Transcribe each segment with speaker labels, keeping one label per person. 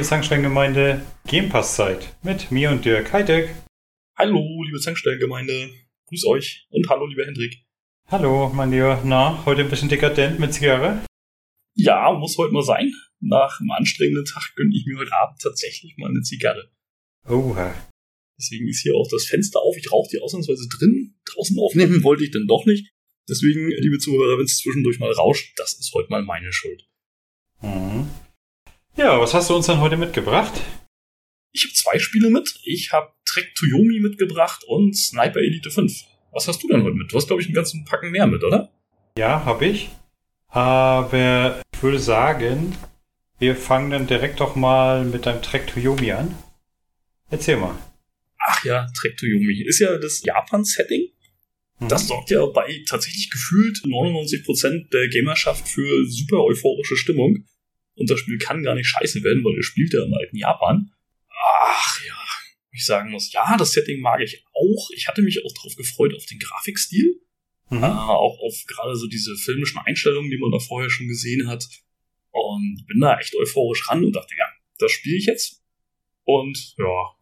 Speaker 1: liebe Zankstellengemeinde, Game Pass Zeit mit mir und Dirk. Hi Dirk.
Speaker 2: Hallo, liebe Zankstellengemeinde. Grüß euch und hallo, lieber Hendrik.
Speaker 1: Hallo, mein Lieber. Na, heute ein bisschen dekadent mit Zigarre?
Speaker 2: Ja, muss heute mal sein. Nach einem anstrengenden Tag gönne ich mir heute Abend tatsächlich mal eine Zigarre.
Speaker 1: Oha.
Speaker 2: Deswegen ist hier auch das Fenster auf. Ich rauche die ausnahmsweise drin. Draußen aufnehmen wollte ich dann doch nicht. Deswegen, liebe Zuhörer, wenn es zwischendurch mal rauscht, das ist heute mal meine Schuld.
Speaker 1: Mhm. Ja, was hast du uns dann heute mitgebracht?
Speaker 2: Ich habe zwei Spiele mit. Ich habe Trek Toyomi mitgebracht und Sniper Elite 5. Was hast du denn heute mit? Du hast, glaube ich, einen ganzen Packen mehr mit, oder?
Speaker 1: Ja, habe ich. Aber ich würde sagen, wir fangen dann direkt doch mal mit deinem Trek Toyomi an. Erzähl mal.
Speaker 2: Ach ja, Trek Toyomi. Ist ja das Japan-Setting. Mhm. Das sorgt ja bei tatsächlich gefühlt 99% der Gamerschaft für super euphorische Stimmung. Und das Spiel kann gar nicht scheiße werden, weil er spielt ja im alten Japan. Ach ja, ich sagen muss, ja, das Setting mag ich auch. Ich hatte mich auch darauf gefreut, auf den Grafikstil. Mhm. Äh, auch auf gerade so diese filmischen Einstellungen, die man da vorher schon gesehen hat. Und bin da echt euphorisch ran und dachte, ja, das spiele ich jetzt. Und ja,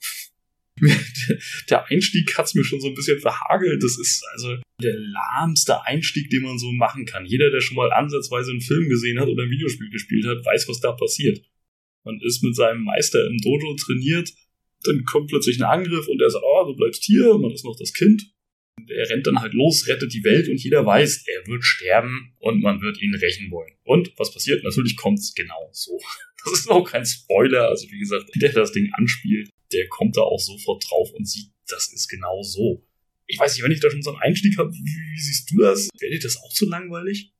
Speaker 2: der Einstieg hat's mir schon so ein bisschen verhagelt. Das ist also der lahmste Einstieg, den man so machen kann. Jeder, der schon mal ansatzweise einen Film gesehen hat oder ein Videospiel gespielt hat, weiß, was da passiert. Man ist mit seinem Meister im Dojo trainiert, dann kommt plötzlich ein Angriff und er sagt, oh, du bleibst hier, man ist noch das Kind. Er rennt dann halt los, rettet die Welt und jeder weiß, er wird sterben und man wird ihn rächen wollen. Und was passiert? Natürlich kommt's genau so. Das ist auch kein Spoiler. Also wie gesagt, der das Ding anspielt, der kommt da auch sofort drauf und sieht, das ist genau so. Ich weiß nicht, wenn ich da schon so einen Einstieg habe, wie, wie siehst du das? Wäre dir das auch zu langweilig?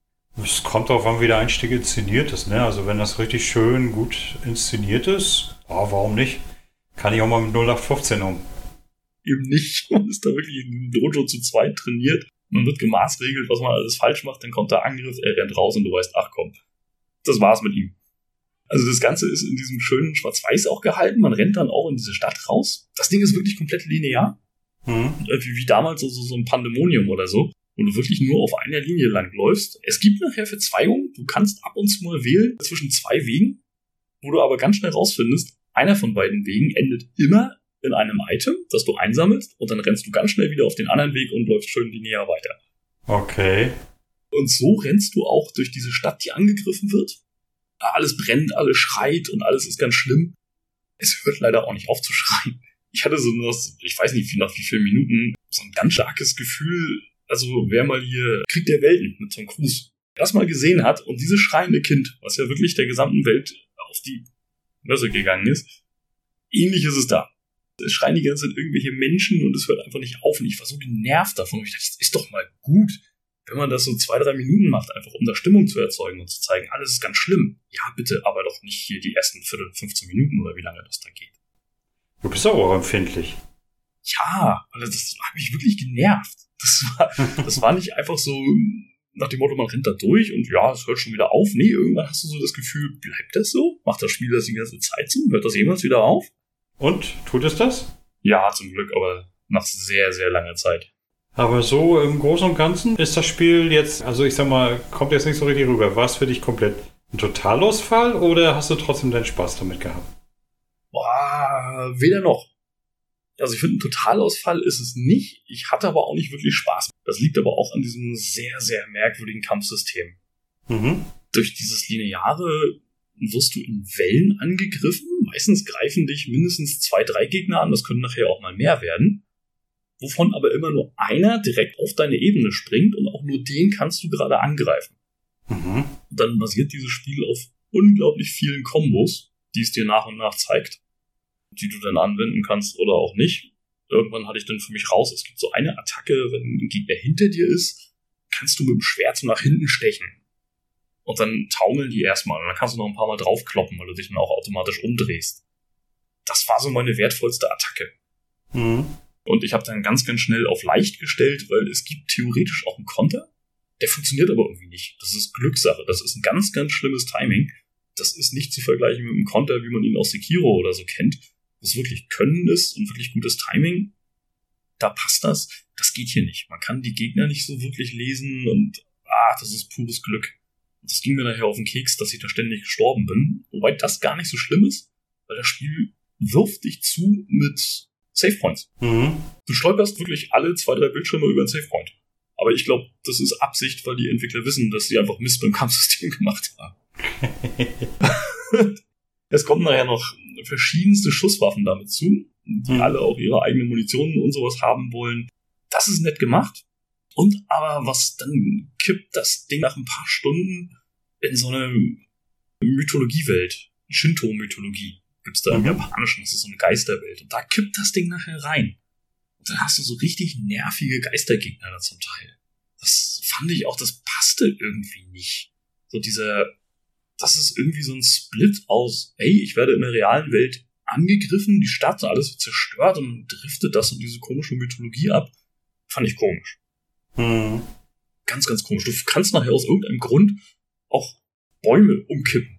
Speaker 1: Es kommt darauf an, wie der Einstieg inszeniert ist. Ne? Also wenn das richtig schön gut inszeniert ist, oh, warum nicht? Kann ich auch mal mit 0815 um.
Speaker 2: Eben nicht. Man ist da wirklich in Dojo zu zweit trainiert. Man wird gemaßregelt, was man alles falsch macht. Dann kommt der Angriff, er rennt raus und du weißt, ach komm, das war's mit ihm. Also das Ganze ist in diesem schönen Schwarz-Weiß auch gehalten. Man rennt dann auch in diese Stadt raus. Das Ding ist wirklich komplett linear. Mhm. Wie, wie damals so, so ein Pandemonium oder so. Wo du wirklich nur auf einer Linie lang läufst. Es gibt nachher Verzweigungen. Du kannst ab und zu mal wählen zwischen zwei Wegen. Wo du aber ganz schnell rausfindest, einer von beiden Wegen endet immer in einem Item, das du einsammelst. Und dann rennst du ganz schnell wieder auf den anderen Weg und läufst schön linear weiter.
Speaker 1: Okay.
Speaker 2: Und so rennst du auch durch diese Stadt, die angegriffen wird alles brennt, alles schreit und alles ist ganz schlimm. Es hört leider auch nicht auf zu schreien. Ich hatte so noch, ich weiß nicht, nach wie vielen Minuten, so ein ganz starkes Gefühl, also wer mal hier Krieg der Welten mit Tom Cruise erstmal gesehen hat und dieses schreiende Kind, was ja wirklich der gesamten Welt auf die Nösse gegangen ist, ähnlich ist es da. Es schreien die ganze Zeit irgendwelche Menschen und es hört einfach nicht auf und ich war so genervt davon. Ich dachte, das ist doch mal gut wenn man das so zwei, drei Minuten macht, einfach um da Stimmung zu erzeugen und zu zeigen, alles ist ganz schlimm. Ja, bitte, aber doch nicht hier die ersten Viertel, 15 Minuten oder wie lange das da geht.
Speaker 1: Du bist auch empfindlich.
Speaker 2: Ja, also das hat mich wirklich genervt. Das war, das war nicht einfach so nach dem Motto, man rennt da durch und ja, es hört schon wieder auf. Nee, irgendwann hast du so das Gefühl, bleibt das so? Macht das Spiel das die ganze Zeit so? Hört das jemals wieder auf?
Speaker 1: Und? Tut es das?
Speaker 2: Ja, zum Glück, aber nach sehr, sehr langer Zeit.
Speaker 1: Aber so im Großen und Ganzen ist das Spiel jetzt, also ich sag mal, kommt jetzt nicht so richtig rüber. War es für dich komplett ein Totalausfall oder hast du trotzdem deinen Spaß damit gehabt?
Speaker 2: Boah, weder noch. Also ich finde, ein Totalausfall ist es nicht. Ich hatte aber auch nicht wirklich Spaß. Das liegt aber auch an diesem sehr, sehr merkwürdigen Kampfsystem. Mhm. Durch dieses Lineare wirst du in Wellen angegriffen. Meistens greifen dich mindestens zwei, drei Gegner an. Das können nachher auch mal mehr werden wovon aber immer nur einer direkt auf deine Ebene springt und auch nur den kannst du gerade angreifen. Mhm. Dann basiert dieses Spiel auf unglaublich vielen Kombos, die es dir nach und nach zeigt, die du dann anwenden kannst oder auch nicht. Irgendwann hatte ich dann für mich raus, es gibt so eine Attacke, wenn ein Gegner hinter dir ist, kannst du mit dem Schwert so nach hinten stechen. Und dann taumeln die erstmal und dann kannst du noch ein paar Mal draufkloppen, weil du dich dann auch automatisch umdrehst. Das war so meine wertvollste Attacke. Mhm. Und ich habe dann ganz, ganz schnell auf leicht gestellt, weil es gibt theoretisch auch einen Konter. Der funktioniert aber irgendwie nicht. Das ist Glückssache. Das ist ein ganz, ganz schlimmes Timing. Das ist nicht zu vergleichen mit einem Konter, wie man ihn aus Sekiro oder so kennt, Was wirklich Können ist und wirklich gutes Timing. Da passt das. Das geht hier nicht. Man kann die Gegner nicht so wirklich lesen und ah, das ist pures Glück. Das ging mir nachher auf den Keks, dass ich da ständig gestorben bin. Wobei das gar nicht so schlimm ist, weil das Spiel wirft dich zu mit Save Points. Mhm. Du stolperst wirklich alle zwei, drei Bildschirme über einen Save Point. Aber ich glaube, das ist Absicht, weil die Entwickler wissen, dass sie einfach Mist beim Kampfsystem gemacht haben. es kommen nachher noch verschiedenste Schusswaffen damit zu, die mhm. alle auch ihre eigene Munition und sowas haben wollen. Das ist nett gemacht. Und aber was dann kippt das Ding nach ein paar Stunden in so eine Mythologiewelt, Shinto-Mythologie. Gibt's da mhm. im Japanischen, das ist so eine Geisterwelt. Und da kippt das Ding nachher rein. Und dann hast du so richtig nervige Geistergegner da zum Teil. Das fand ich auch, das passte irgendwie nicht. So dieser, das ist irgendwie so ein Split aus, ey, ich werde in der realen Welt angegriffen, die Stadt, alles wird zerstört und driftet das in diese komische Mythologie ab. Fand ich komisch. Mhm. Ganz, ganz komisch. Du kannst nachher aus irgendeinem Grund auch Bäume umkippen.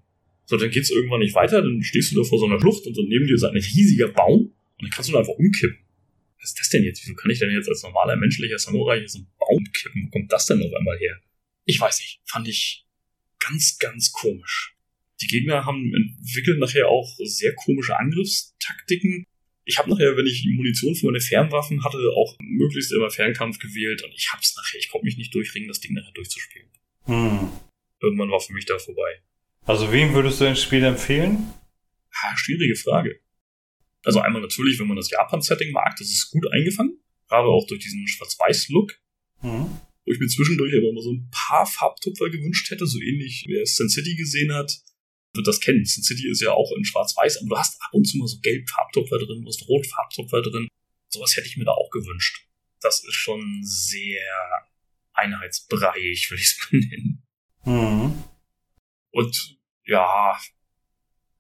Speaker 2: So, dann geht's irgendwann nicht weiter, dann stehst du da vor so einer Schlucht und so neben dir ist ein riesiger Baum und dann kannst du da einfach umkippen. Was ist das denn jetzt? Wieso kann ich denn jetzt als normaler menschlicher Samurai jetzt einen Baum kippen? Wo kommt das denn auf einmal her? Ich weiß nicht. Fand ich ganz, ganz komisch. Die Gegner haben entwickelt nachher auch sehr komische Angriffstaktiken. Ich habe nachher, wenn ich Munition für meine Fernwaffen hatte, auch möglichst immer Fernkampf gewählt und ich hab's nachher, ich konnte mich nicht durchringen, das Ding nachher durchzuspielen. Hm. Irgendwann war für mich da vorbei.
Speaker 1: Also wem würdest du ein Spiel empfehlen?
Speaker 2: Ha, schwierige Frage. Also einmal natürlich, wenn man das Japan-Setting mag, das ist gut eingefangen. Gerade auch durch diesen Schwarz-Weiß-Look. Mhm. Wo ich mir zwischendurch aber immer so ein paar Farbtupfer gewünscht hätte, so ähnlich wie er Sin City gesehen hat. Wird das kennen. Sin City ist ja auch in Schwarz-Weiß, aber du hast ab und zu mal so gelb Farbtupfer drin, du hast rot Farbtupfer drin. Sowas hätte ich mir da auch gewünscht. Das ist schon sehr einheitsbreiig, würde ich es mal nennen. Mhm. Und ja,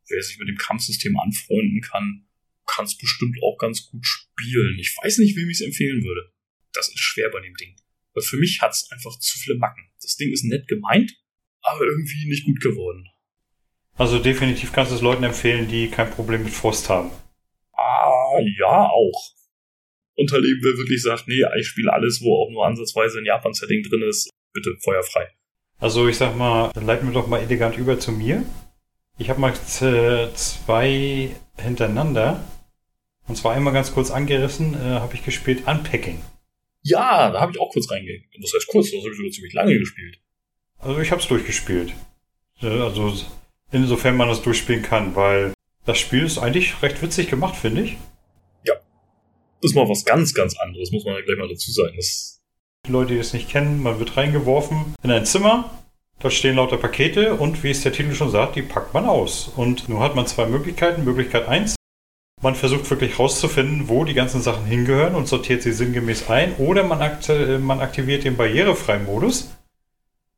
Speaker 2: wer sich mit dem Kampfsystem anfreunden kann, kann es bestimmt auch ganz gut spielen. Ich weiß nicht, wem ich es empfehlen würde. Das ist schwer bei dem Ding. Weil für mich hat es einfach zu viele Macken. Das Ding ist nett gemeint, aber irgendwie nicht gut geworden.
Speaker 1: Also definitiv kannst du es Leuten empfehlen, die kein Problem mit Frust haben.
Speaker 2: Ah, ja, auch. Unternehmen, wer wirklich sagt, nee, ich spiele alles, wo auch nur ansatzweise ein Japan-Setting drin ist, bitte feuerfrei.
Speaker 1: Also ich sag mal, dann leiten wir doch mal elegant über zu mir. Ich habe mal zwei hintereinander. Und zwar einmal ganz kurz angerissen, äh, habe ich gespielt Unpacking.
Speaker 2: Ja, da habe ich auch kurz reingegangen. Das heißt kurz, das habe ich sogar ziemlich lange gespielt.
Speaker 1: Also ich habe es durchgespielt. Äh, also insofern man das durchspielen kann, weil das Spiel ist eigentlich recht witzig gemacht, finde ich.
Speaker 2: Ja. Das ist mal was ganz, ganz anderes, muss man ja gleich mal dazu sagen. Das
Speaker 1: die Leute, die es nicht kennen, man wird reingeworfen in ein Zimmer. Da stehen lauter Pakete und wie es der Titel schon sagt, die packt man aus. Und nun hat man zwei Möglichkeiten. Möglichkeit 1, man versucht wirklich rauszufinden, wo die ganzen Sachen hingehören und sortiert sie sinngemäß ein. Oder man, akt man aktiviert den barrierefreien Modus.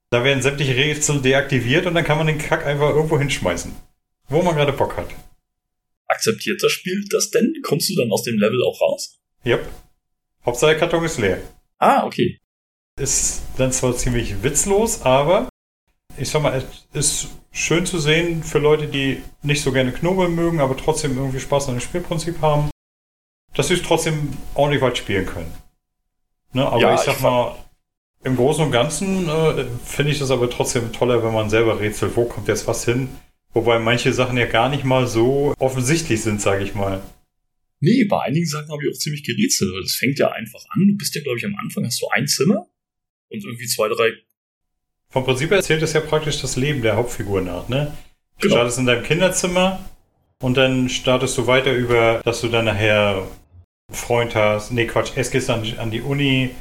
Speaker 1: Da werden sämtliche Rätsel deaktiviert und dann kann man den Kack einfach irgendwo hinschmeißen. Wo man gerade Bock hat.
Speaker 2: Akzeptiert das Spiel das denn? Kommst du dann aus dem Level auch raus?
Speaker 1: Yep. Hauptsache der Karton ist leer.
Speaker 2: Ah, okay.
Speaker 1: Ist dann zwar ziemlich witzlos, aber ich sag mal, es ist schön zu sehen für Leute, die nicht so gerne Knobeln mögen, aber trotzdem irgendwie Spaß an dem Spielprinzip haben, dass sie es trotzdem ordentlich weit spielen können. Ne, aber ja, ich sag ich mal, im Großen und Ganzen äh, finde ich das aber trotzdem toller, wenn man selber rätselt, wo kommt jetzt was hin. Wobei manche Sachen ja gar nicht mal so offensichtlich sind, sage ich mal.
Speaker 2: Nee, bei einigen Sachen habe ich auch ziemlich gerätselt, weil das fängt ja einfach an. Du bist ja, glaube ich, am Anfang hast du ein Zimmer und irgendwie zwei, drei.
Speaker 1: Vom Prinzip erzählt es ja praktisch das Leben der Hauptfigur nach, ne? Du genau. startest in deinem Kinderzimmer und dann startest du weiter über, dass du dann nachher einen Freund hast. Nee, Quatsch, erst gehst du an, an die Uni,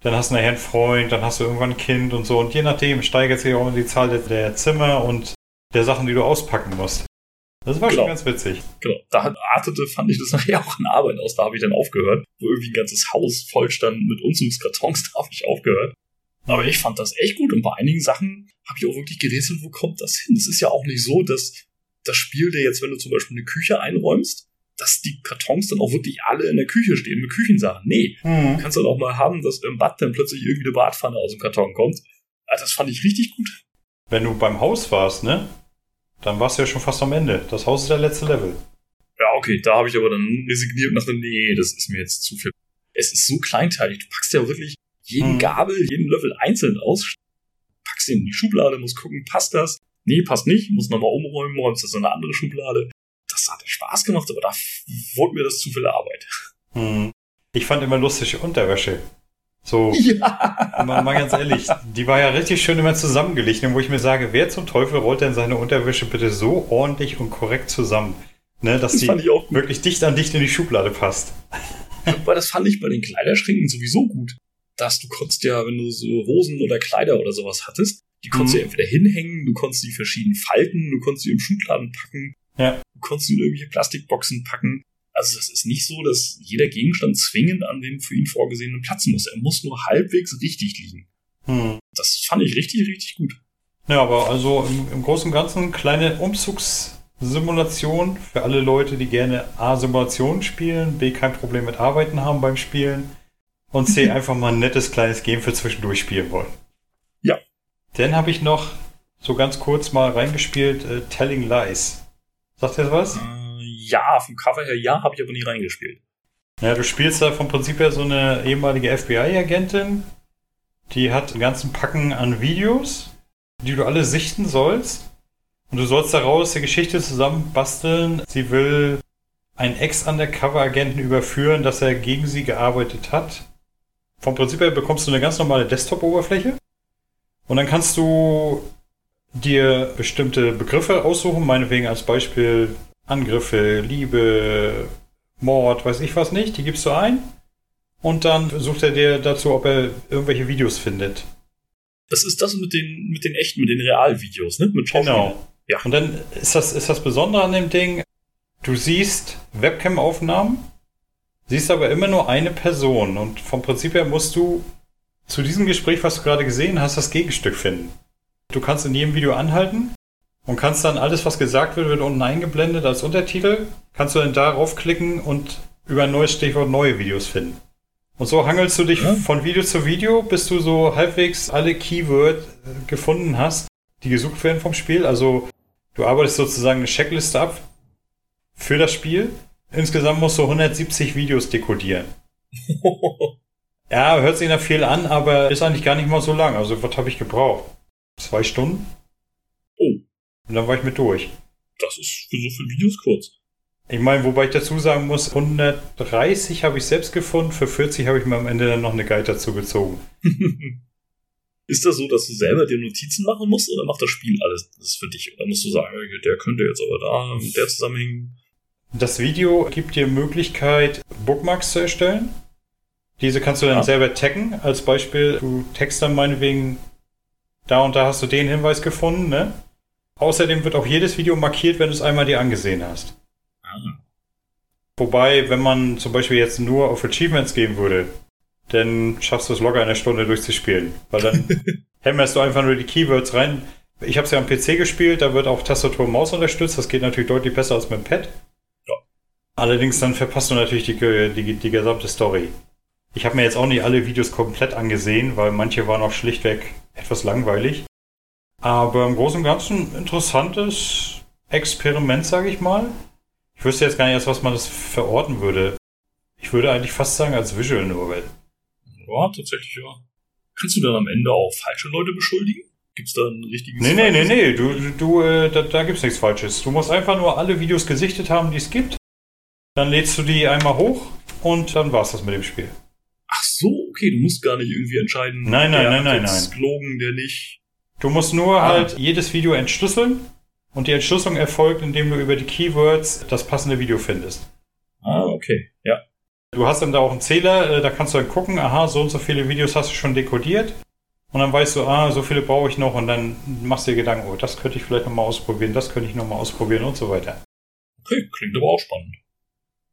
Speaker 1: dann hast du nachher einen Freund, dann hast du irgendwann ein Kind und so. Und je nachdem steigert sich auch die Zahl der, der Zimmer und der Sachen, die du auspacken musst. Das war genau. schon ganz witzig.
Speaker 2: Genau. Da artete, fand ich das nachher auch in Arbeit aus. Da habe ich dann aufgehört, wo irgendwie ein ganzes Haus voll stand mit Umzugskartons. Da habe ich aufgehört. Aber ich fand das echt gut und bei einigen Sachen habe ich auch wirklich gerätselt, wo kommt das hin? Es ist ja auch nicht so, dass das Spiel dir jetzt, wenn du zum Beispiel eine Küche einräumst, dass die Kartons dann auch wirklich alle in der Küche stehen mit Küchensachen. Nee, mhm. du kannst dann auch mal haben, dass im Bad dann plötzlich irgendwie eine Badpfanne aus dem Karton kommt. Das fand ich richtig gut.
Speaker 1: Wenn du beim Haus warst, ne? Dann warst du ja schon fast am Ende. Das Haus ist der letzte Level.
Speaker 2: Ja, okay, da habe ich aber dann resigniert und dachte, nee, das ist mir jetzt zu viel. Es ist so kleinteilig. Du packst ja wirklich jeden hm. Gabel, jeden Löffel einzeln aus, packst ihn in die Schublade, musst gucken, passt das? Nee, passt nicht, muss nochmal umräumen, räumst das in eine andere Schublade. Das hat Spaß gemacht, aber da wurde mir das zu viel Arbeit.
Speaker 1: Hm. Ich fand immer lustig Unterwäsche. So, ja. mal, mal, ganz ehrlich, die war ja richtig schön immer zusammengelegt, wo ich mir sage, wer zum Teufel rollt denn seine Unterwäsche bitte so ordentlich und korrekt zusammen, ne, dass das die wirklich dicht an dicht in die Schublade passt.
Speaker 2: Weil das fand ich bei den Kleiderschränken sowieso gut. Dass du konntest ja, wenn du so Hosen oder Kleider oder sowas hattest, die konntest mhm. du entweder hinhängen, du konntest die verschieden falten, du konntest die im Schubladen packen,
Speaker 1: ja.
Speaker 2: du konntest die in irgendwelche Plastikboxen packen. Also das ist nicht so, dass jeder Gegenstand zwingend an dem für ihn vorgesehenen Platz muss. Er muss nur halbwegs richtig liegen.
Speaker 1: Hm.
Speaker 2: Das fand ich richtig, richtig gut.
Speaker 1: Ja, aber also im, im Großen und Ganzen kleine Umzugssimulation für alle Leute, die gerne A, Simulationen spielen, B, kein Problem mit Arbeiten haben beim Spielen und C, einfach mal ein nettes kleines Game für zwischendurch spielen wollen.
Speaker 2: Ja.
Speaker 1: Dann habe ich noch so ganz kurz mal reingespielt äh, Telling Lies. Sagt ihr das was?
Speaker 2: Äh, ja, vom Cover her ja, habe ich aber nie reingespielt.
Speaker 1: Ja, du spielst da vom Prinzip her so eine ehemalige FBI-Agentin, die hat einen ganzen Packen an Videos, die du alle sichten sollst. Und du sollst daraus die Geschichte zusammenbasteln. Sie will einen Ex-Undercover-Agenten überführen, dass er gegen sie gearbeitet hat. Vom Prinzip her bekommst du eine ganz normale Desktop-Oberfläche. Und dann kannst du dir bestimmte Begriffe aussuchen, meinetwegen als Beispiel Angriffe, Liebe, Mord, weiß ich was nicht, die gibst du ein. Und dann sucht er dir dazu, ob er irgendwelche Videos findet.
Speaker 2: Das ist das mit den, mit den echten, mit den Realvideos, ne? Mit
Speaker 1: Genau. Ja. Und dann ist das, ist das Besondere an dem Ding, du siehst Webcam-Aufnahmen, siehst aber immer nur eine Person. Und vom Prinzip her musst du zu diesem Gespräch, was du gerade gesehen hast, das Gegenstück finden. Du kannst in jedem Video anhalten und kannst dann alles, was gesagt wird, wird unten eingeblendet als Untertitel. Kannst du dann darauf klicken und über ein neues Stichwort neue Videos finden. Und so hangelst du dich ja. von Video zu Video, bis du so halbwegs alle Keyword äh, gefunden hast, die gesucht werden vom Spiel. Also du arbeitest sozusagen eine Checkliste ab für das Spiel. Insgesamt musst du 170 Videos dekodieren. ja, hört sich nach viel an, aber ist eigentlich gar nicht mal so lang. Also was habe ich gebraucht? Zwei Stunden? Und dann war ich mit durch.
Speaker 2: Das ist für so viele Videos kurz.
Speaker 1: Ich meine, wobei ich dazu sagen muss, 130 habe ich selbst gefunden, für 40 habe ich mir am Ende dann noch eine Guide dazu gezogen.
Speaker 2: ist das so, dass du selber dir Notizen machen musst oder macht das Spiel alles das für dich? Oder musst du sagen, der könnte jetzt aber da mit der zusammenhängen?
Speaker 1: Das Video gibt dir Möglichkeit, Bookmarks zu erstellen. Diese kannst du dann ja. selber taggen. Als Beispiel, du text dann meinetwegen, da und da hast du den Hinweis gefunden, ne? Außerdem wird auch jedes Video markiert, wenn du es einmal dir angesehen hast. Ah. Wobei, wenn man zum Beispiel jetzt nur auf Achievements gehen würde, dann schaffst du es locker eine Stunde durchzuspielen. Weil dann hämmerst du einfach nur die Keywords rein. Ich habe es ja am PC gespielt, da wird auch Tastatur und Maus unterstützt. Das geht natürlich deutlich besser als mit dem Pad.
Speaker 2: Ja.
Speaker 1: Allerdings dann verpasst du natürlich die, die, die gesamte Story. Ich habe mir jetzt auch nicht alle Videos komplett angesehen, weil manche waren auch schlichtweg etwas langweilig. Aber im Großen und Ganzen interessantes Experiment, sage ich mal. Ich wüsste jetzt gar nicht erst, was man das verorten würde. Ich würde eigentlich fast sagen als Visual Novel.
Speaker 2: Ja, tatsächlich ja. Kannst du dann am Ende auch falsche Leute beschuldigen? Gibt's da ein richtiges
Speaker 1: Nee, nee, nee, nee, du, du, äh, da, da gibt's nichts Falsches. Du musst einfach nur alle Videos gesichtet haben, die es gibt. Dann lädst du die einmal hoch und dann war's das mit dem Spiel.
Speaker 2: Ach so, okay, du musst gar nicht irgendwie entscheiden.
Speaker 1: Nein, nein, nein, nein, nein.
Speaker 2: Gelogen, der nicht.
Speaker 1: Du musst nur ah. halt jedes Video entschlüsseln und die Entschlüsselung erfolgt, indem du über die Keywords das passende Video findest.
Speaker 2: Ah, okay, ja.
Speaker 1: Du hast dann da auch einen Zähler, äh, da kannst du dann gucken, aha, so und so viele Videos hast du schon dekodiert. Und dann weißt du, ah, so viele brauche ich noch und dann machst du dir Gedanken, oh, das könnte ich vielleicht nochmal ausprobieren, das könnte ich nochmal ausprobieren und so weiter.
Speaker 2: Okay, klingt aber auch spannend.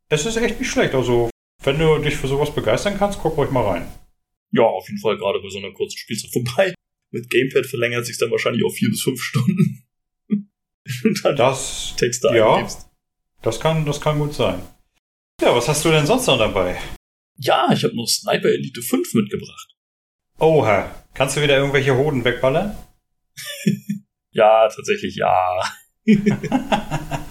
Speaker 1: Es ist echt nicht schlecht, also wenn du dich für sowas begeistern kannst, guck ruhig mal rein.
Speaker 2: Ja, auf jeden Fall gerade bei so einer kurzen Spielzeit vorbei mit Gamepad verlängert sich dann wahrscheinlich auf vier bis fünf Stunden.
Speaker 1: Und dann das, Texte ja, eingibst. Das kann, das kann gut sein. Ja, was hast du denn sonst noch dabei?
Speaker 2: Ja, ich habe noch Sniper Elite 5 mitgebracht.
Speaker 1: Oha, kannst du wieder irgendwelche Hoden wegballern?
Speaker 2: ja, tatsächlich ja.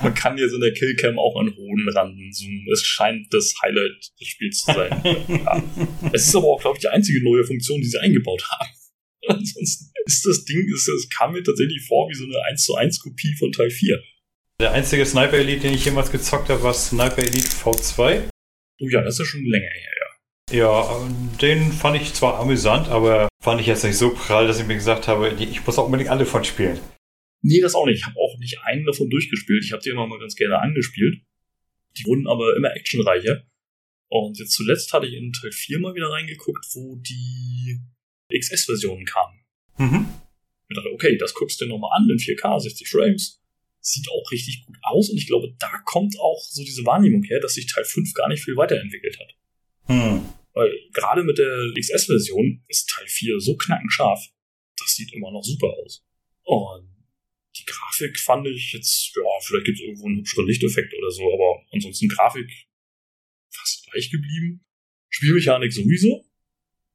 Speaker 2: Man kann jetzt in der Killcam auch an Hoden ranzoomen. Es scheint das Highlight des Spiels zu sein. ja. Es ist aber auch, glaube ich, die einzige neue Funktion, die sie eingebaut haben. Ansonsten ist das Ding, ist, es kam mir tatsächlich vor wie so eine 1 zu 1 Kopie von Teil 4.
Speaker 1: Der einzige Sniper Elite, den ich jemals gezockt habe, war Sniper Elite V2.
Speaker 2: Oh ja, das ist ja schon länger her, ja.
Speaker 1: Ja, den fand ich zwar amüsant, aber fand ich jetzt nicht so prall, dass ich mir gesagt habe, ich muss auch unbedingt alle von spielen.
Speaker 2: Nee, das auch nicht. Ich habe auch nicht einen davon durchgespielt. Ich habe die immer mal ganz gerne angespielt. Die wurden aber immer actionreicher. Und jetzt zuletzt hatte ich in Teil 4 mal wieder reingeguckt, wo die XS-Versionen kamen. Mhm. Ich dachte, okay, das guckst du dir nochmal an in 4K, 60 Frames. Sieht auch richtig gut aus und ich glaube, da kommt auch so diese Wahrnehmung her, dass sich Teil 5 gar nicht viel weiterentwickelt hat. Hm. Weil gerade mit der XS-Version ist Teil 4 so knackenscharf, das sieht immer noch super aus. Und die Grafik fand ich jetzt, ja, vielleicht gibt es irgendwo einen hübscheren Lichteffekt oder so, aber ansonsten Grafik fast gleich geblieben. Spielmechanik sowieso.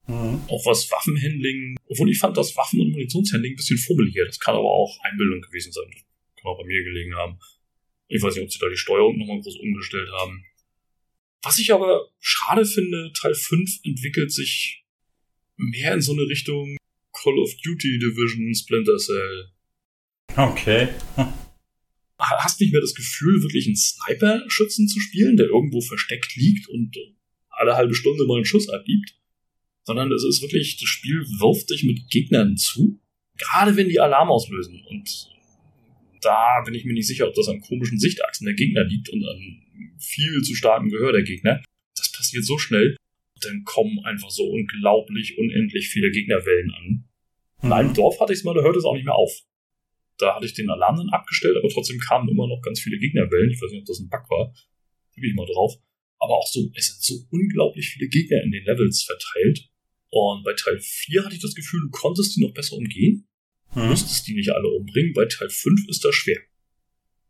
Speaker 2: Mhm. Auch was Waffenhandling, obwohl ich fand das Waffen- und Munitionshandling ein bisschen fummeliger. Das kann aber auch Einbildung gewesen sein. Kann auch bei mir gelegen haben. Ich weiß nicht, ob sie da die Steuerung nochmal groß umgestellt haben. Was ich aber schade finde, Teil 5 entwickelt sich mehr in so eine Richtung Call of Duty Division Splinter Cell.
Speaker 1: Okay.
Speaker 2: Hast nicht mehr das Gefühl, wirklich einen Sniper-Schützen zu spielen, der irgendwo versteckt liegt und alle halbe Stunde mal einen Schuss abgibt, sondern es ist wirklich, das Spiel wirft dich mit Gegnern zu, gerade wenn die Alarm auslösen. Und da bin ich mir nicht sicher, ob das an komischen Sichtachsen der Gegner liegt und an viel zu starkem Gehör der Gegner. Das passiert so schnell. Dann kommen einfach so unglaublich unendlich viele Gegnerwellen an. In mhm. einem Dorf hatte ich es mal, da hört es auch nicht mehr auf. Da hatte ich den Alarm dann abgestellt, aber trotzdem kamen immer noch ganz viele Gegnerwellen. Ich weiß nicht, ob das ein Bug war. Bin ich mal drauf. Aber auch so, es sind so unglaublich viele Gegner in den Levels verteilt. Und bei Teil 4 hatte ich das Gefühl, du konntest die noch besser umgehen. Du hm. musstest die nicht alle umbringen. Bei Teil 5 ist das schwer.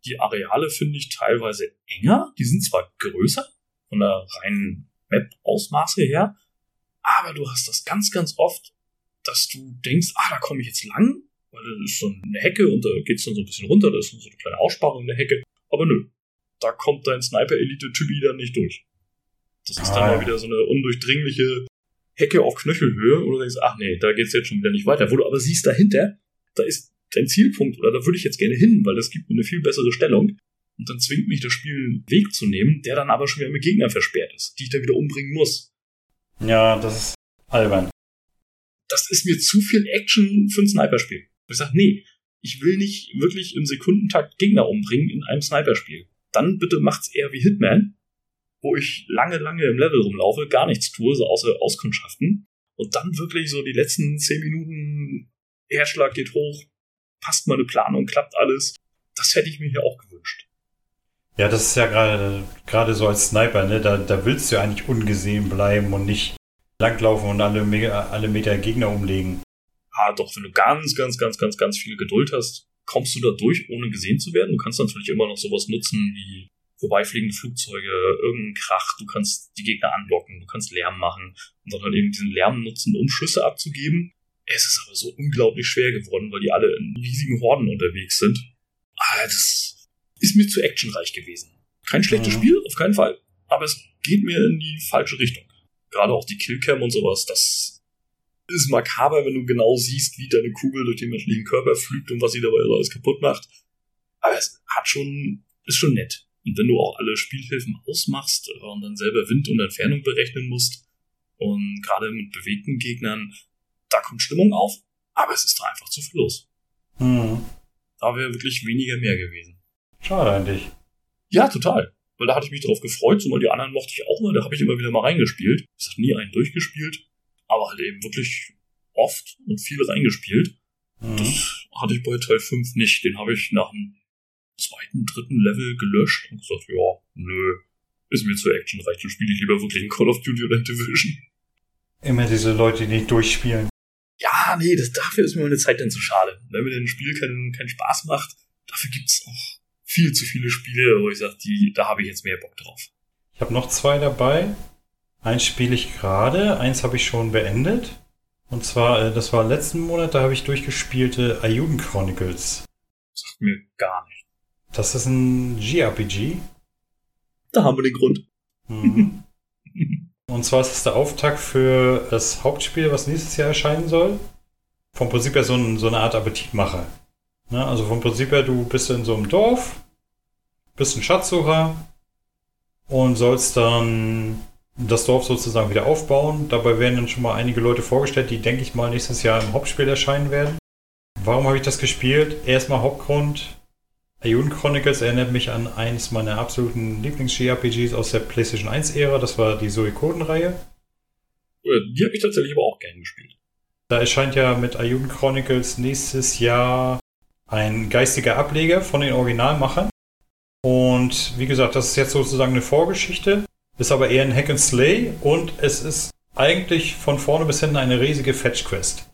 Speaker 2: Die Areale finde ich teilweise enger. Die sind zwar größer von der reinen Map-Ausmaße her, aber du hast das ganz, ganz oft, dass du denkst, ah, da komme ich jetzt lang weil das ist so eine Hecke und da geht's dann so ein bisschen runter, da ist so eine kleine Aussparung in der Hecke. Aber nö, da kommt dein Sniper-Elite-Typi dann nicht durch. Das ist ah, dann mal wieder so eine undurchdringliche Hecke auf Knöchelhöhe, du denkst, ach nee, da geht's jetzt schon wieder nicht weiter. Wo du aber siehst dahinter, da ist dein Zielpunkt oder da würde ich jetzt gerne hin, weil das gibt mir eine viel bessere Stellung. Und dann zwingt mich das Spiel einen Weg zu nehmen, der dann aber schon wieder mit Gegnern versperrt ist, die ich dann wieder umbringen muss.
Speaker 1: Ja, das ist albern.
Speaker 2: Das ist mir zu viel Action für ein Sniper-Spiel. Ich sage, nee, ich will nicht wirklich im Sekundentakt Gegner umbringen in einem Sniper-Spiel. Dann bitte macht's eher wie Hitman, wo ich lange, lange im Level rumlaufe, gar nichts tue, so außer Auskundschaften. Und dann wirklich so die letzten zehn Minuten, Herzschlag geht hoch, passt meine Planung, klappt alles. Das hätte ich mir hier auch gewünscht.
Speaker 1: Ja, das ist ja gerade gerade so als Sniper, ne? Da, da willst du ja eigentlich ungesehen bleiben und nicht langlaufen und alle, alle Meter Gegner umlegen
Speaker 2: ah, doch, wenn du ganz, ganz, ganz, ganz, ganz viel Geduld hast, kommst du da durch, ohne gesehen zu werden. Du kannst natürlich immer noch sowas nutzen wie vorbeifliegende Flugzeuge, irgendein Krach, du kannst die Gegner anlocken, du kannst Lärm machen und dann halt eben diesen Lärm nutzen, um Schüsse abzugeben. Es ist aber so unglaublich schwer geworden, weil die alle in riesigen Horden unterwegs sind. Ah, das ist mir zu actionreich gewesen. Kein schlechtes mhm. Spiel, auf keinen Fall, aber es geht mir in die falsche Richtung. Gerade auch die Killcam und sowas, das ist makaber, wenn du genau siehst, wie deine Kugel durch den menschlichen Körper fliegt und was sie dabei alles kaputt macht. Aber es hat schon, ist schon nett. Und wenn du auch alle Spielhilfen ausmachst äh, und dann selber Wind und Entfernung berechnen musst und gerade mit bewegten Gegnern, da kommt Stimmung auf, aber es ist da einfach zu viel los. Hm. Da wäre wirklich weniger mehr gewesen.
Speaker 1: Schade eigentlich.
Speaker 2: Ja, total. Weil da hatte ich mich drauf gefreut, zumal die anderen mochte ich auch mal, da habe ich immer wieder mal reingespielt. Ich habe nie einen durchgespielt aber halt eben wirklich oft und viel reingespielt. Mhm. Das hatte ich bei Teil 5 nicht. Den habe ich nach dem zweiten, dritten Level gelöscht und gesagt, ja, nö, ist mir zu actionreich, dann spiele ich lieber wirklich ein Call of Duty oder Division.
Speaker 1: Immer diese Leute, die nicht durchspielen.
Speaker 2: Ja, nee, das, dafür ist mir meine Zeit dann zu schade. Wenn mir ein Spiel keinen, keinen Spaß macht, dafür gibt's auch viel zu viele Spiele, wo ich sage, die, da habe ich jetzt mehr Bock drauf.
Speaker 1: Ich habe noch zwei dabei. Eins spiele ich gerade, eins habe ich schon beendet. Und zwar, äh, das war letzten Monat, da habe ich durchgespielte Ayuden Chronicles.
Speaker 2: Sagt mir gar nicht.
Speaker 1: Das ist ein JRPG.
Speaker 2: Da haben wir den Grund. Mhm.
Speaker 1: Und zwar ist es der Auftakt für das Hauptspiel, was nächstes Jahr erscheinen soll. Vom Prinzip her so, ein, so eine Art Appetitmacher. Ne? Also vom Prinzip her, du bist in so einem Dorf bist ein Schatzsucher und sollst dann das Dorf sozusagen wieder aufbauen. Dabei werden dann schon mal einige Leute vorgestellt, die, denke ich mal, nächstes Jahr im Hauptspiel erscheinen werden. Warum habe ich das gespielt? Erstmal Hauptgrund. Ayun Chronicles erinnert mich an eines meiner absoluten Lieblings-JRPGs aus der PlayStation 1-Ära. Das war die Suikoden-Reihe.
Speaker 2: Die habe ich tatsächlich aber auch gern gespielt.
Speaker 1: Da erscheint ja mit Ayun Chronicles nächstes Jahr ein geistiger Ableger von den Originalmachern. Und wie gesagt, das ist jetzt sozusagen eine Vorgeschichte, ist aber eher ein Hack and Slay und es ist eigentlich von vorne bis hinten eine riesige Fetch-Quest.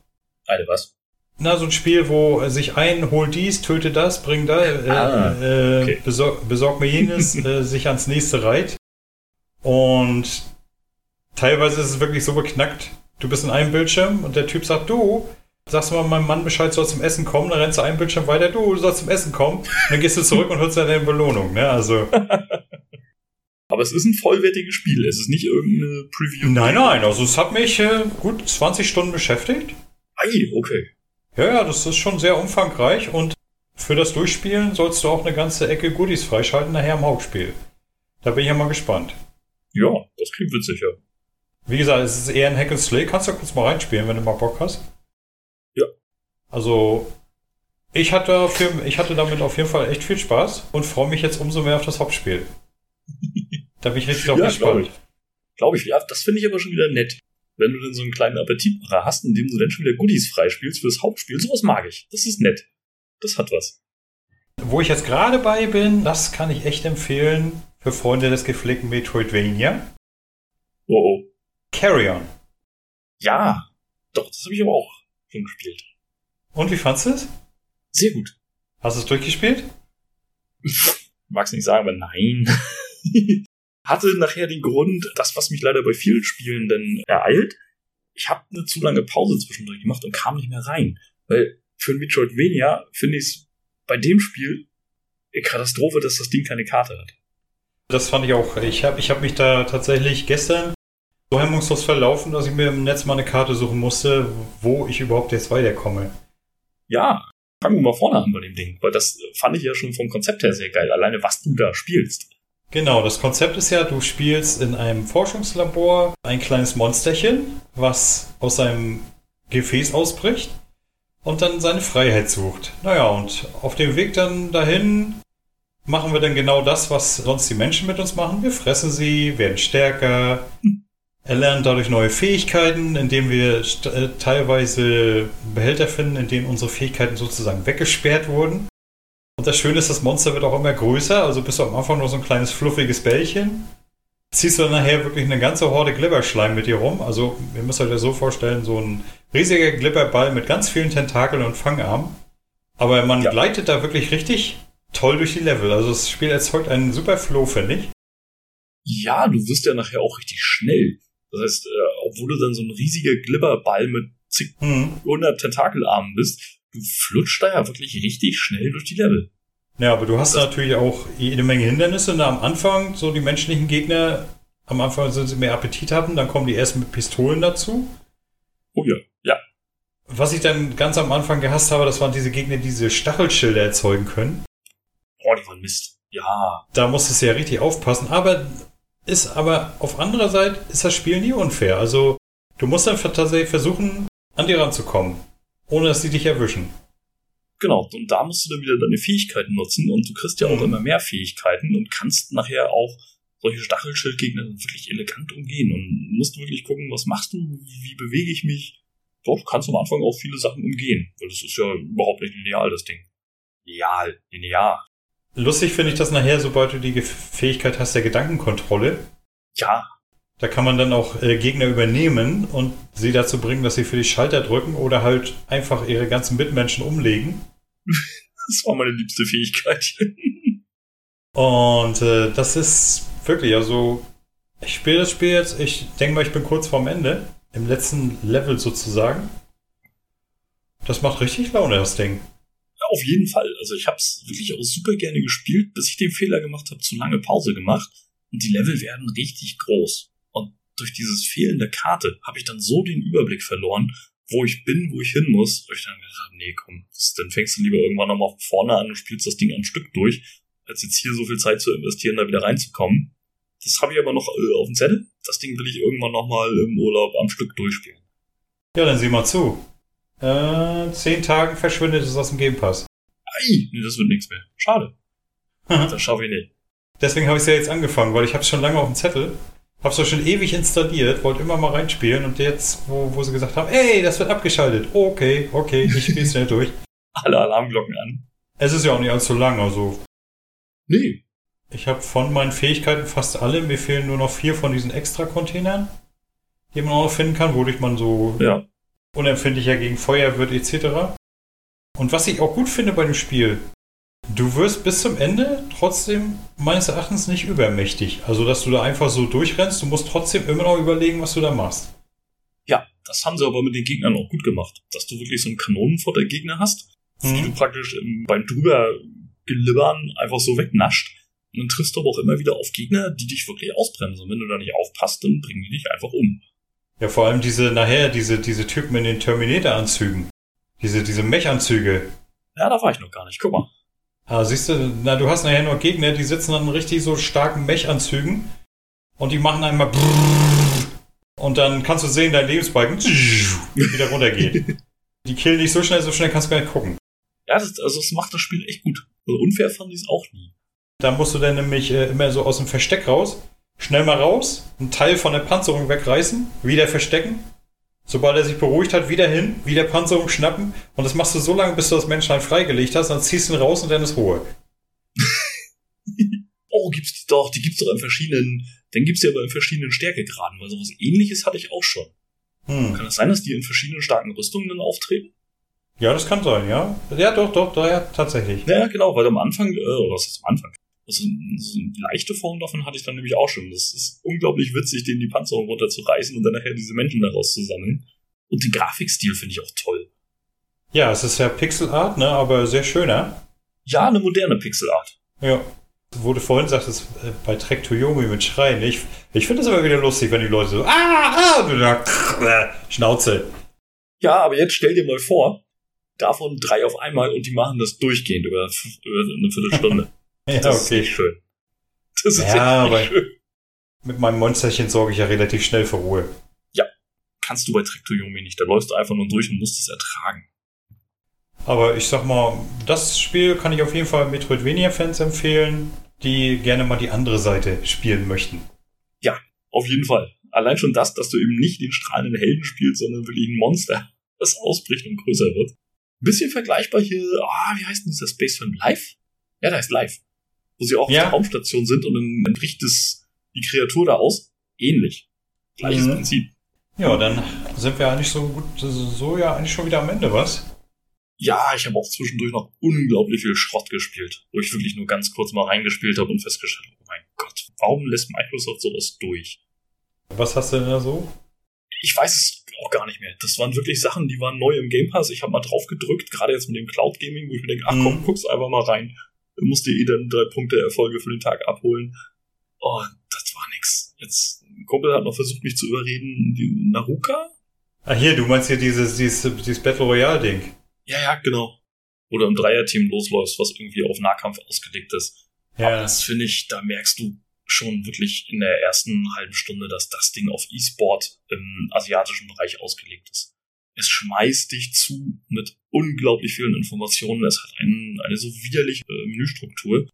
Speaker 2: Eine was?
Speaker 1: Na, so ein Spiel, wo sich ein, hol dies, töte das, bring da, äh, ah, äh, okay. besor besorg mir jenes, äh, sich ans nächste reiht. Und teilweise ist es wirklich so beknackt, du bist in einem Bildschirm und der Typ sagt, du, sagst du mal meinem Mann Bescheid, soll zum Essen kommen, dann rennst du einen Bildschirm weiter, du, du sollst zum Essen kommen, dann gehst du zurück und holst deine Belohnung, ne, also.
Speaker 2: Aber es ist ein vollwertiges Spiel, es ist nicht irgendeine Preview.
Speaker 1: Nein, nein, also es hat mich äh, gut 20 Stunden beschäftigt.
Speaker 2: Ei, okay.
Speaker 1: Ja, ja, das ist schon sehr umfangreich und für das Durchspielen sollst du auch eine ganze Ecke Goodies freischalten nachher im Hauptspiel. Da bin ich ja mal gespannt.
Speaker 2: Ja, das klingt witzig, ja.
Speaker 1: Wie gesagt, es ist eher ein Hack and Slay. Kannst du kurz mal reinspielen, wenn du mal Bock hast?
Speaker 2: Ja.
Speaker 1: Also, ich hatte, für, ich hatte damit auf jeden Fall echt viel Spaß und freue mich jetzt umso mehr auf das Hauptspiel. da bin ich richtig ja, gespannt.
Speaker 2: Glaube ich. Glaub ich, ja, das finde ich aber schon wieder nett wenn du dann so einen kleinen Appetitmacher hast, in dem du dann schon wieder Goodies freispielst fürs Hauptspiel. Sowas mag ich. Das ist nett. Das hat was.
Speaker 1: Wo ich jetzt gerade bei bin, das kann ich echt empfehlen für Freunde des gepflegten Metroidvania.
Speaker 2: Oh oh.
Speaker 1: Carry On.
Speaker 2: Ja, doch, das habe ich aber auch schon gespielt.
Speaker 1: Und wie fandest du es?
Speaker 2: Sehr gut.
Speaker 1: Hast du es durchgespielt?
Speaker 2: Mag's nicht sagen, aber nein. hatte nachher den Grund, das, was mich leider bei vielen Spielen dann ereilt, ich habe eine zu lange Pause zwischendurch gemacht und kam nicht mehr rein. Weil für ein Metroidvania finde ich es bei dem Spiel eine Katastrophe, dass das Ding keine Karte hat.
Speaker 1: Das fand ich auch. Ich habe ich hab mich da tatsächlich gestern so hemmungslos verlaufen, dass ich mir im Netz mal eine Karte suchen musste, wo ich überhaupt jetzt weiterkomme.
Speaker 2: Ja, fangen wir mal vorne an bei dem Ding, weil das fand ich ja schon vom Konzept her sehr geil. Alleine was du da spielst.
Speaker 1: Genau, das Konzept ist ja, du spielst in einem Forschungslabor ein kleines Monsterchen, was aus seinem Gefäß ausbricht und dann seine Freiheit sucht. Naja, und auf dem Weg dann dahin machen wir dann genau das, was sonst die Menschen mit uns machen. Wir fressen sie, werden stärker, erlernen dadurch neue Fähigkeiten, indem wir äh, teilweise Behälter finden, in denen unsere Fähigkeiten sozusagen weggesperrt wurden. Und das Schöne ist, das Monster wird auch immer größer, also bist du am Anfang nur so ein kleines fluffiges Bällchen. Ziehst du dann nachher wirklich eine ganze Horde Glibberschleim mit dir rum. Also, ihr müsst euch das so vorstellen, so ein riesiger Glibberball mit ganz vielen Tentakeln und Fangarmen. Aber man ja. gleitet da wirklich richtig toll durch die Level. Also, das Spiel erzeugt einen super Flow, finde ich.
Speaker 2: Ja, du wirst ja nachher auch richtig schnell. Das heißt, äh, obwohl du dann so ein riesiger Glibberball mit zig hm. 100 Tentakelarmen bist, flutscht da ja wirklich richtig schnell durch die Level.
Speaker 1: Ja, aber du hast das natürlich auch jede Menge Hindernisse. Und am Anfang, so die menschlichen Gegner, am Anfang sind sie mehr Appetit hatten, dann kommen die erst mit Pistolen dazu.
Speaker 2: Oh ja, ja.
Speaker 1: Was ich dann ganz am Anfang gehasst habe, das waren diese Gegner, die diese Stachelschilder erzeugen können.
Speaker 2: Oh, die waren Mist. Ja.
Speaker 1: Da musstest du ja richtig aufpassen. Aber ist aber auf anderer Seite ist das Spiel nie unfair. Also du musst dann tatsächlich versuchen, an die ranzukommen ohne dass sie dich erwischen.
Speaker 2: Genau, und da musst du dann wieder deine Fähigkeiten nutzen und du kriegst ja auch mhm. immer mehr Fähigkeiten und kannst nachher auch solche Stachelschildgegner wirklich elegant umgehen und musst wirklich gucken, was machst du, wie bewege ich mich. Doch, kannst du am Anfang auch viele Sachen umgehen, weil das ist ja überhaupt nicht lineal, das Ding. Lineal, linear.
Speaker 1: Lustig finde ich das nachher, sobald du die Fähigkeit hast der Gedankenkontrolle.
Speaker 2: Ja,
Speaker 1: da kann man dann auch äh, Gegner übernehmen und sie dazu bringen, dass sie für die Schalter drücken oder halt einfach ihre ganzen Mitmenschen umlegen.
Speaker 2: Das war meine liebste Fähigkeit.
Speaker 1: und äh, das ist wirklich, also ich spiele das Spiel jetzt, ich denke mal, ich bin kurz vorm Ende, im letzten Level sozusagen. Das macht richtig Laune, das Ding.
Speaker 2: auf jeden Fall. Also ich habe es wirklich auch super gerne gespielt, bis ich den Fehler gemacht habe, zu lange Pause gemacht. Und die Level werden richtig groß durch dieses Fehlen der Karte habe ich dann so den Überblick verloren, wo ich bin, wo ich hin muss, wo ich dann gedacht habe, nee, komm, das, dann fängst du lieber irgendwann nochmal vorne an und spielst das Ding am Stück durch, als jetzt hier so viel Zeit zu investieren, da wieder reinzukommen. Das habe ich aber noch äh, auf dem Zettel. Das Ding will ich irgendwann nochmal im Urlaub am Stück durchspielen.
Speaker 1: Ja, dann sieh mal zu. Äh, zehn Tagen verschwindet es aus dem Game Pass.
Speaker 2: Ei, nee, das wird nichts mehr. Schade. das schaffe ich nicht.
Speaker 1: Deswegen habe ich es ja jetzt angefangen, weil ich habe es schon lange auf dem Zettel. Hab's doch schon ewig installiert, wollte immer mal reinspielen und jetzt, wo, wo sie gesagt haben, ey, das wird abgeschaltet. Okay, okay, ich spiele schnell durch.
Speaker 2: Alle Alarmglocken an.
Speaker 1: Es ist ja auch nicht allzu lang, also.
Speaker 2: Nee.
Speaker 1: Ich habe von meinen Fähigkeiten fast alle. Mir fehlen nur noch vier von diesen Extra-Containern, die man auch noch finden kann, wodurch man so
Speaker 2: Ja.
Speaker 1: unempfindlicher gegen Feuer wird, etc. Und was ich auch gut finde bei dem Spiel, du wirst bis zum Ende trotzdem meines Erachtens nicht übermächtig. Also, dass du da einfach so durchrennst, du musst trotzdem immer noch überlegen, was du da machst.
Speaker 2: Ja, das haben sie aber mit den Gegnern auch gut gemacht. Dass du wirklich so einen Kanonenfutter-Gegner hast, die
Speaker 1: Mhm.
Speaker 2: du praktisch im, beim drüber gelibbern einfach so wegnascht. Und dann triffst du aber auch immer wieder auf Gegner, die dich wirklich ausbremsen. Und wenn du da nicht aufpasst, dann bringen die dich einfach um.
Speaker 1: Ja, vor allem diese, nachher, diese, diese Typen in den Terminator-Anzügen. Diese, diese Mech-Anzüge.
Speaker 2: Ja, da war ich noch gar nicht. Guck mal.
Speaker 1: Ah, siehst du, na, du hast nachher nur Gegner, die sitzen dann richtig so starken Mech-Anzügen und die machen einmal und dann kannst du sehen, dein Lebensbalken wieder runtergeht. Die killen dich so schnell, so schnell kannst du gar nicht gucken.
Speaker 2: Ja, das, also das macht das Spiel echt gut. Also unfair fand ich es auch nie.
Speaker 1: Da musst du dann nämlich äh, immer so aus dem Versteck raus, schnell mal raus, einen Teil von der Panzerung wegreißen, wieder verstecken. Sobald er sich beruhigt hat, wieder hin, wieder Panzerung schnappen und das machst du so lange, bis du das Menschlein freigelegt hast, dann ziehst du ihn raus und dann ist Ruhe.
Speaker 2: Oh, gibt's die doch, die gibt's doch in verschiedenen, dann gibt's die aber in verschiedenen Stärkegraden, weil sowas ähnliches hatte ich auch schon.
Speaker 1: Hm.
Speaker 2: Kann es sein, dass die in verschiedenen starken Rüstungen dann auftreten?
Speaker 1: Ja, das kann sein, ja. Ja, doch, doch, doch, ja, tatsächlich.
Speaker 2: Ja, genau, weil am Anfang, äh, oder was ist am Anfang? Also, so eine leichte Form davon hatte ich dann nämlich auch schon. Das ist unglaublich witzig, denen die Panzerung runterzureißen und dann nachher diese Menschen daraus zu sammeln. Und den Grafikstil finde ich auch toll.
Speaker 1: Ja, es ist ja Pixelart, ne, aber sehr schöner.
Speaker 2: Ja, eine moderne Pixelart.
Speaker 1: Ja. Wo du vorhin sagtest, äh, bei Trek to Yomi mit Schreien. Ich, ich finde es immer wieder lustig, wenn die Leute so, ah, ah, und du da, äh, Schnauze.
Speaker 2: Ja, aber jetzt stell dir mal vor, davon drei auf einmal und die machen das durchgehend über, über eine Viertelstunde.
Speaker 1: Ja,
Speaker 2: Das ist
Speaker 1: okay.
Speaker 2: echt schön. Das ist
Speaker 1: Ja,
Speaker 2: echt
Speaker 1: aber-
Speaker 2: schön.
Speaker 1: Mit meinem Monsterchen sorge ich ja relativ schnell für Ruhe.
Speaker 2: Kannst du bei Trek to Yomi nicht. Da läufst du einfach nur durch und musst es ertragen.
Speaker 1: Aber ich sag mal, das Spiel kann ich auf jeden Fall Metroidvania-Fans empfehlen, die gerne mal die andere Seite spielen möchten.
Speaker 2: Auf jeden Fall. Allein schon das, dass du eben nicht den strahlenden Helden spielst, sondern wirklich ein Monster, das ausbricht und größer wird. Ein bisschen vergleichbar hier, ah, wie heißt denn dieser Space-Film? Live? Ja, der heißt Live. Wo sie auch
Speaker 1: Ja.
Speaker 2: auf der Raumstation sind und dann bricht es die Kreatur da aus. Ähnlich. Gleiches
Speaker 1: Mhm.
Speaker 2: Prinzip.
Speaker 1: Ja, dann sind wir eigentlich so gut, so ja eigentlich schon wieder am Ende, was?
Speaker 2: Ja, ich habe auch zwischendurch noch unglaublich viel Schrott gespielt, wo ich wirklich nur ganz kurz mal reingespielt habe und festgestellt habe, oh mein Gott, warum lässt Microsoft sowas durch?
Speaker 1: Was hast du denn da so?
Speaker 2: Ich weiß es auch gar nicht mehr. Das waren wirklich Sachen, die waren neu im Game Pass. Ich habe mal drauf gedrückt, gerade jetzt mit dem Cloud Gaming, wo ich mir denke, ach komm,
Speaker 1: Mhm.
Speaker 2: guckst einfach mal rein. Du musst dir eh dann drei Punkte Erfolge für den Tag abholen. Oh, das war nix. Jetzt, ein Kumpel hat noch versucht, mich zu überreden, die Naruka?
Speaker 1: Ah, hier, du meinst hier dieses, dieses, dieses Battle Royale-Ding.
Speaker 2: Ja, ja, genau. Oder im Dreierteam losläufst, was irgendwie auf Nahkampf ausgelegt ist. Aber
Speaker 1: Ja.
Speaker 2: das finde ich, da merkst du schon wirklich in der ersten halben Stunde, dass das Ding auf E-Sport im asiatischen Bereich ausgelegt ist. Es schmeißt dich zu mit unglaublich vielen Informationen. Es hat einen, eine so widerliche äh, Menüstruktur,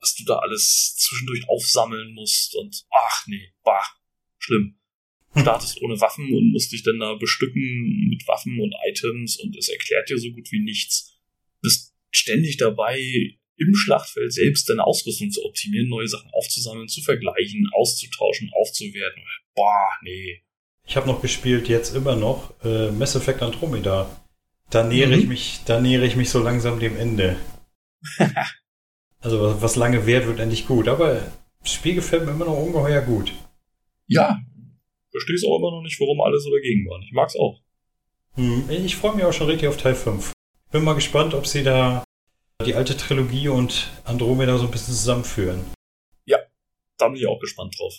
Speaker 2: dass du da alles zwischendurch aufsammeln musst und ach nee, bah, schlimm. Du startest ohne Waffen und musst dich dann da bestücken mit Waffen und Items und es erklärt dir so gut wie nichts. Bist ständig dabei, im Schlachtfeld selbst deine Ausrüstung zu optimieren, neue Sachen aufzusammeln, zu vergleichen, auszutauschen, aufzuwerten. Boah, nee.
Speaker 1: Ich habe noch gespielt, jetzt immer noch, äh, Mass Effect Andromeda. Da nähere ich
Speaker 2: Mhm.
Speaker 1: mich, da nähere ich mich so langsam dem Ende. also was, was lange währt, wird endlich gut. Aber das Spiel gefällt mir immer noch ungeheuer gut.
Speaker 2: Ja, verstehst auch immer noch nicht, warum alle so dagegen waren. Ich mag's auch.
Speaker 1: Hm, ich freue mich auch schon richtig auf Teil 5. Bin mal gespannt, ob sie da die alte Trilogie und Andromeda so ein bisschen zusammenführen.
Speaker 2: Da bin ich auch gespannt drauf.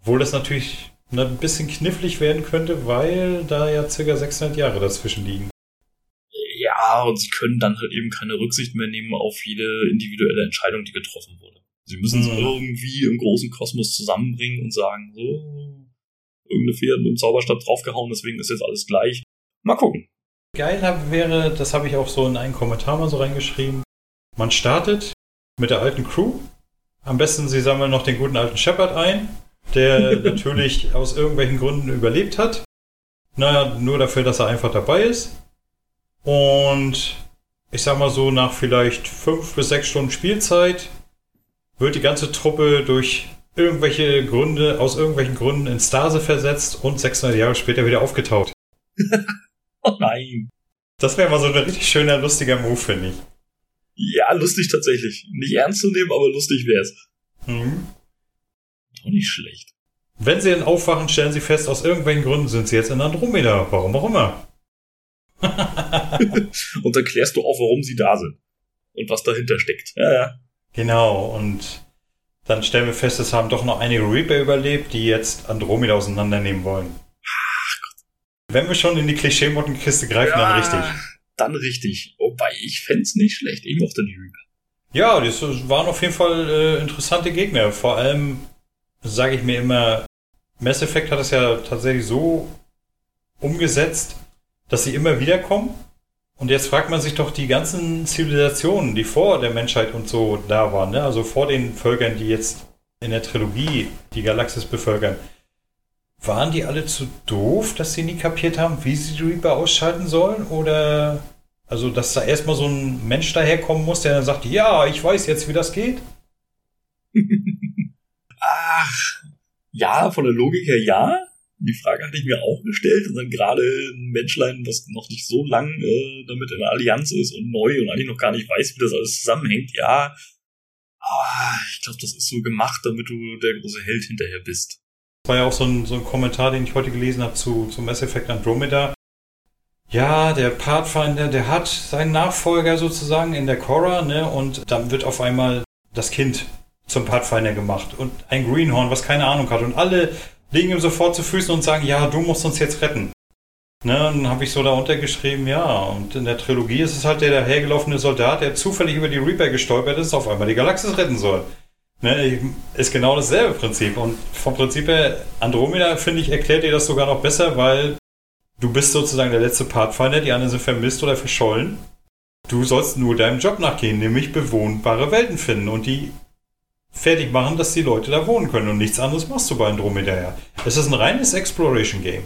Speaker 1: Obwohl das natürlich ein bisschen knifflig werden könnte, weil da ja circa 600 Jahre dazwischen liegen.
Speaker 2: Ja, und sie können dann halt eben keine Rücksicht mehr nehmen auf jede individuelle Entscheidung, die getroffen wurde. Sie müssen es mhm. irgendwie im großen Kosmos zusammenbringen und sagen, so, irgendeine Fee hat mit dem Zauberstab draufgehauen, deswegen ist jetzt alles gleich. Mal gucken.
Speaker 1: Geil wäre, das habe ich auch so in einen Kommentar mal so reingeschrieben. Man startet mit der alten Crew. Am besten, sie sammeln noch den guten alten Shepard ein, der natürlich aus irgendwelchen Gründen überlebt hat. Naja, nur dafür, dass er einfach dabei ist. Und ich sag mal so, nach vielleicht fünf bis sechs Stunden Spielzeit wird die ganze Truppe durch irgendwelche Gründe, aus irgendwelchen Gründen in Stase versetzt und 600 Jahre später wieder aufgetaucht.
Speaker 2: oh nein.
Speaker 1: Das wäre mal so ein richtig schöner, lustiger Move, finde ich.
Speaker 2: Ja, lustig tatsächlich. Nicht ernst zu nehmen, aber lustig wär's. Mhm. Auch nicht schlecht.
Speaker 1: Wenn sie dann aufwachen, stellen sie fest, aus irgendwelchen Gründen sind sie jetzt in Andromeda. Warum auch immer.
Speaker 2: und dann klärst du auch, warum sie da sind. Und was dahinter steckt. Ja, ja.
Speaker 1: Genau, und dann stellen wir fest, es haben doch noch einige Reaper überlebt, die jetzt Andromeda auseinandernehmen wollen. Ach Gott. Wenn wir schon in die Klischee-Mottenkiste greifen, ja, dann richtig.
Speaker 2: Dann richtig. Wobei, ich fände nicht schlecht. Ich mochte die Reaper.
Speaker 1: Ja, das waren auf jeden Fall äh, interessante Gegner. Vor allem, sage ich mir immer, Mass Effect hat es ja tatsächlich so umgesetzt, dass sie immer wieder kommen. Und jetzt fragt man sich doch die ganzen Zivilisationen, die vor der Menschheit und so da waren, ne? also vor den Völkern, die jetzt in der Trilogie die Galaxis bevölkern, waren die alle zu doof, dass sie nie kapiert haben, wie sie die Reaper ausschalten sollen? Oder also, dass da erstmal so ein Mensch daherkommen muss, der dann sagt, ja, ich weiß jetzt, wie das geht?
Speaker 2: Ach, ja, von der Logik her ja. Die Frage hatte ich mir auch gestellt und dann gerade ein Menschlein, was noch nicht so lang äh, damit in der Allianz ist und neu und eigentlich noch gar nicht weiß, wie das alles zusammenhängt, ja. Aber ich glaube, das ist so gemacht, damit du der große Held hinterher bist.
Speaker 1: Das war ja auch so ein, so ein Kommentar, den ich heute gelesen habe zu, zu Mass Effect Andromeda. Ja, der Pathfinder, der hat seinen Nachfolger sozusagen in der Cora, ne? Und dann wird auf einmal das Kind zum Pathfinder gemacht und ein Greenhorn, was keine Ahnung hat. Und alle legen ihm sofort zu Füßen und sagen, ja, du musst uns jetzt retten. Ne, dann habe ich so da untergeschrieben, ja, und in der Trilogie ist es halt der dahergelaufene Soldat, der zufällig über die Reaper gestolpert ist, auf einmal die Galaxis retten soll. Ne, ist genau dasselbe Prinzip. Und vom Prinzip her, Andromeda, finde ich, erklärt dir das sogar noch besser, weil du bist sozusagen der letzte Pathfinder, die anderen sind vermisst oder verschollen. Du sollst nur deinem Job nachgehen, nämlich bewohnbare Welten finden. Und die fertig machen, dass die Leute da wohnen können. Und nichts anderes machst du bei Andromeda ja. Es ist ein reines Exploration Game.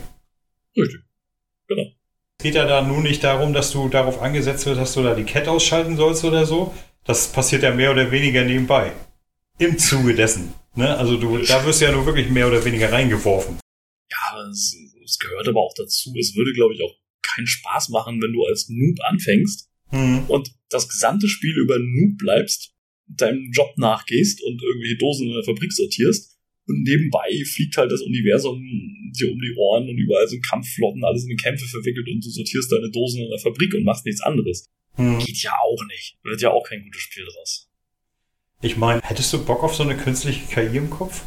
Speaker 2: Richtig. Genau.
Speaker 1: Es geht ja da nun nicht darum, dass du darauf angesetzt wird, dass du da die Cat ausschalten sollst oder so. Das passiert ja mehr oder weniger nebenbei. Im Zuge dessen. Ne? Also du, da wirst du ja nur wirklich mehr oder weniger reingeworfen.
Speaker 2: Ja, es, es gehört aber auch dazu. Es würde, glaube ich, auch keinen Spaß machen, wenn du als Noob anfängst hm. und das gesamte Spiel über Noob bleibst deinem Job nachgehst und irgendwelche Dosen in der Fabrik sortierst. Und nebenbei fliegt halt das Universum dir um die Ohren und überall sind Kampfflotten, alles in Kämpfe verwickelt und du sortierst deine Dosen in der Fabrik und machst nichts anderes. Hm. Geht ja auch nicht. Wird ja auch kein gutes Spiel draus.
Speaker 1: Ich meine, hättest du Bock auf so eine künstliche KI im Kopf?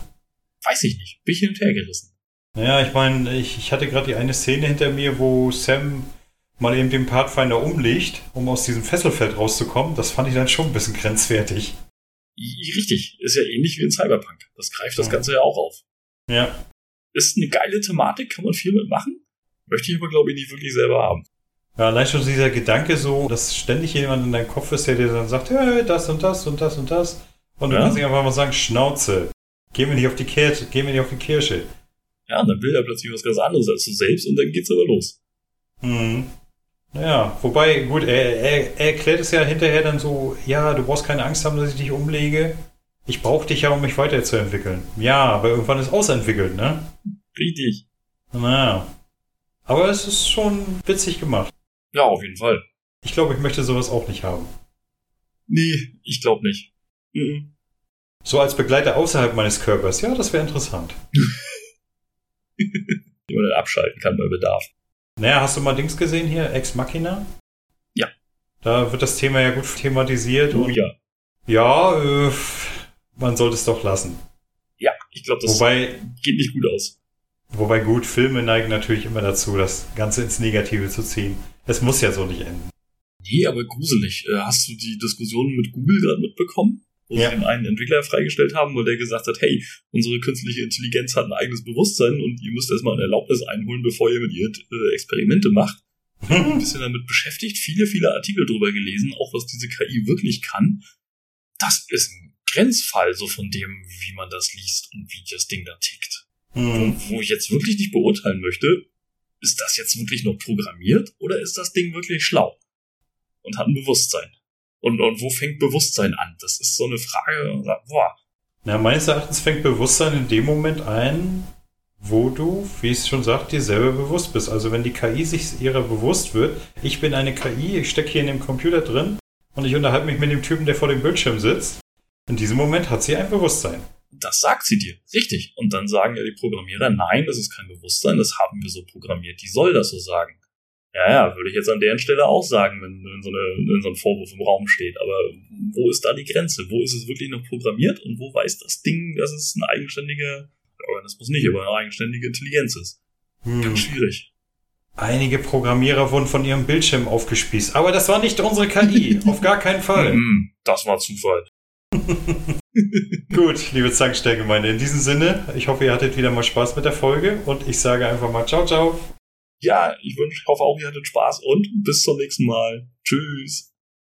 Speaker 2: Weiß ich nicht. Bin ich hin und her gerissen.
Speaker 1: Naja, ich meine, ich, ich hatte gerade die eine Szene hinter mir, wo Sam mal eben den Pathfinder umlegt, um aus diesem Fesselfeld rauszukommen, das fand ich dann schon ein bisschen grenzwertig.
Speaker 2: Richtig, ist ja ähnlich wie in Cyberpunk. Das greift das Ganze ja auch auf.
Speaker 1: Ja.
Speaker 2: Ist eine geile Thematik, kann man viel mitmachen. Möchte ich aber, glaube ich, nicht wirklich selber haben.
Speaker 1: Ja, allein schon dieser Gedanke so, dass ständig jemand in deinem Kopf ist, der dir dann sagt, hey, das und das und das und das. Und ja? du kannst nicht einfach mal sagen, Schnauze. Geh mir nicht auf die Kirche, geh mir nicht auf die Kirche.
Speaker 2: Ja, und dann will er plötzlich was ganz anderes als du selbst und dann geht's aber los.
Speaker 1: Mhm. Ja, wobei, gut, er, er, er erklärt es ja hinterher dann so, ja, du brauchst keine Angst haben, dass ich dich umlege. Ich brauche dich ja, um mich weiterzuentwickeln. Ja, aber irgendwann ist ausentwickelt, ne?
Speaker 2: Richtig.
Speaker 1: Naja. Aber es ist schon witzig gemacht.
Speaker 2: Ja, auf jeden Fall.
Speaker 1: Ich glaube, ich möchte sowas auch nicht haben.
Speaker 2: Nee, ich glaube nicht. Mhm.
Speaker 1: So als Begleiter außerhalb meines Körpers, ja, das wäre interessant.
Speaker 2: Wie man dann abschalten kann bei Bedarf.
Speaker 1: Naja, hast du mal Dings gesehen hier, Ex Machina?
Speaker 2: Ja.
Speaker 1: Da wird das Thema ja gut thematisiert.
Speaker 2: Oh ja.
Speaker 1: Ja, äh, man sollte es doch lassen.
Speaker 2: Ja, ich glaube, das
Speaker 1: wobei,
Speaker 2: geht nicht gut aus.
Speaker 1: Wobei gut, Filme neigen natürlich immer dazu, das Ganze ins Negative zu ziehen. Es muss ja so nicht enden.
Speaker 2: Nee, aber gruselig. Äh, hast du die Diskussion mit Google gerade mitbekommen? Wo ja. sie den einen Entwickler freigestellt haben, weil der gesagt hat, hey, unsere künstliche Intelligenz hat ein eigenes Bewusstsein und ihr müsst erstmal eine Erlaubnis einholen, bevor ihr mit ihr äh, Experimente macht. Ich bin ein bisschen damit beschäftigt, viele, viele Artikel drüber gelesen, auch was diese KI wirklich kann. Das ist ein Grenzfall so von dem, wie man das liest und wie das Ding da tickt. Hm. Wo, wo ich jetzt wirklich nicht beurteilen möchte, ist das jetzt wirklich noch programmiert oder ist das Ding wirklich schlau und hat ein Bewusstsein? Und, und wo fängt Bewusstsein an? Das ist so eine Frage, boah.
Speaker 1: Na, meines Erachtens fängt Bewusstsein in dem Moment ein, wo du, wie es schon sagt, dir selber bewusst bist. Also wenn die KI sich ihrer bewusst wird, ich bin eine KI, ich stecke hier in dem Computer drin und ich unterhalte mich mit dem Typen, der vor dem Bildschirm sitzt. In diesem Moment hat sie ein Bewusstsein.
Speaker 2: Das sagt sie dir, richtig. Und dann sagen ja die Programmierer, nein, das ist kein Bewusstsein, das haben wir so programmiert. Die soll das so sagen. Ja, ja, würde ich jetzt an deren Stelle auch sagen, wenn, wenn, so eine, wenn so ein Vorwurf im Raum steht. Aber wo ist da die Grenze? Wo ist es wirklich noch programmiert und wo weiß das Ding, dass es eine eigenständige Organismus nicht, aber eine eigenständige Intelligenz ist? Hm. Ganz schwierig.
Speaker 1: Einige Programmierer wurden von ihrem Bildschirm aufgespießt. Aber das war nicht unsere KI. Auf gar keinen Fall.
Speaker 2: Hm, das war Zufall.
Speaker 1: Gut, liebe Zankstellgemeinde, in diesem Sinne, ich hoffe, ihr hattet wieder mal Spaß mit der Folge und ich sage einfach mal ciao, ciao.
Speaker 2: Ja, ich wünsche, hoffe auch, ihr hattet Spaß und bis zum nächsten Mal. Tschüss.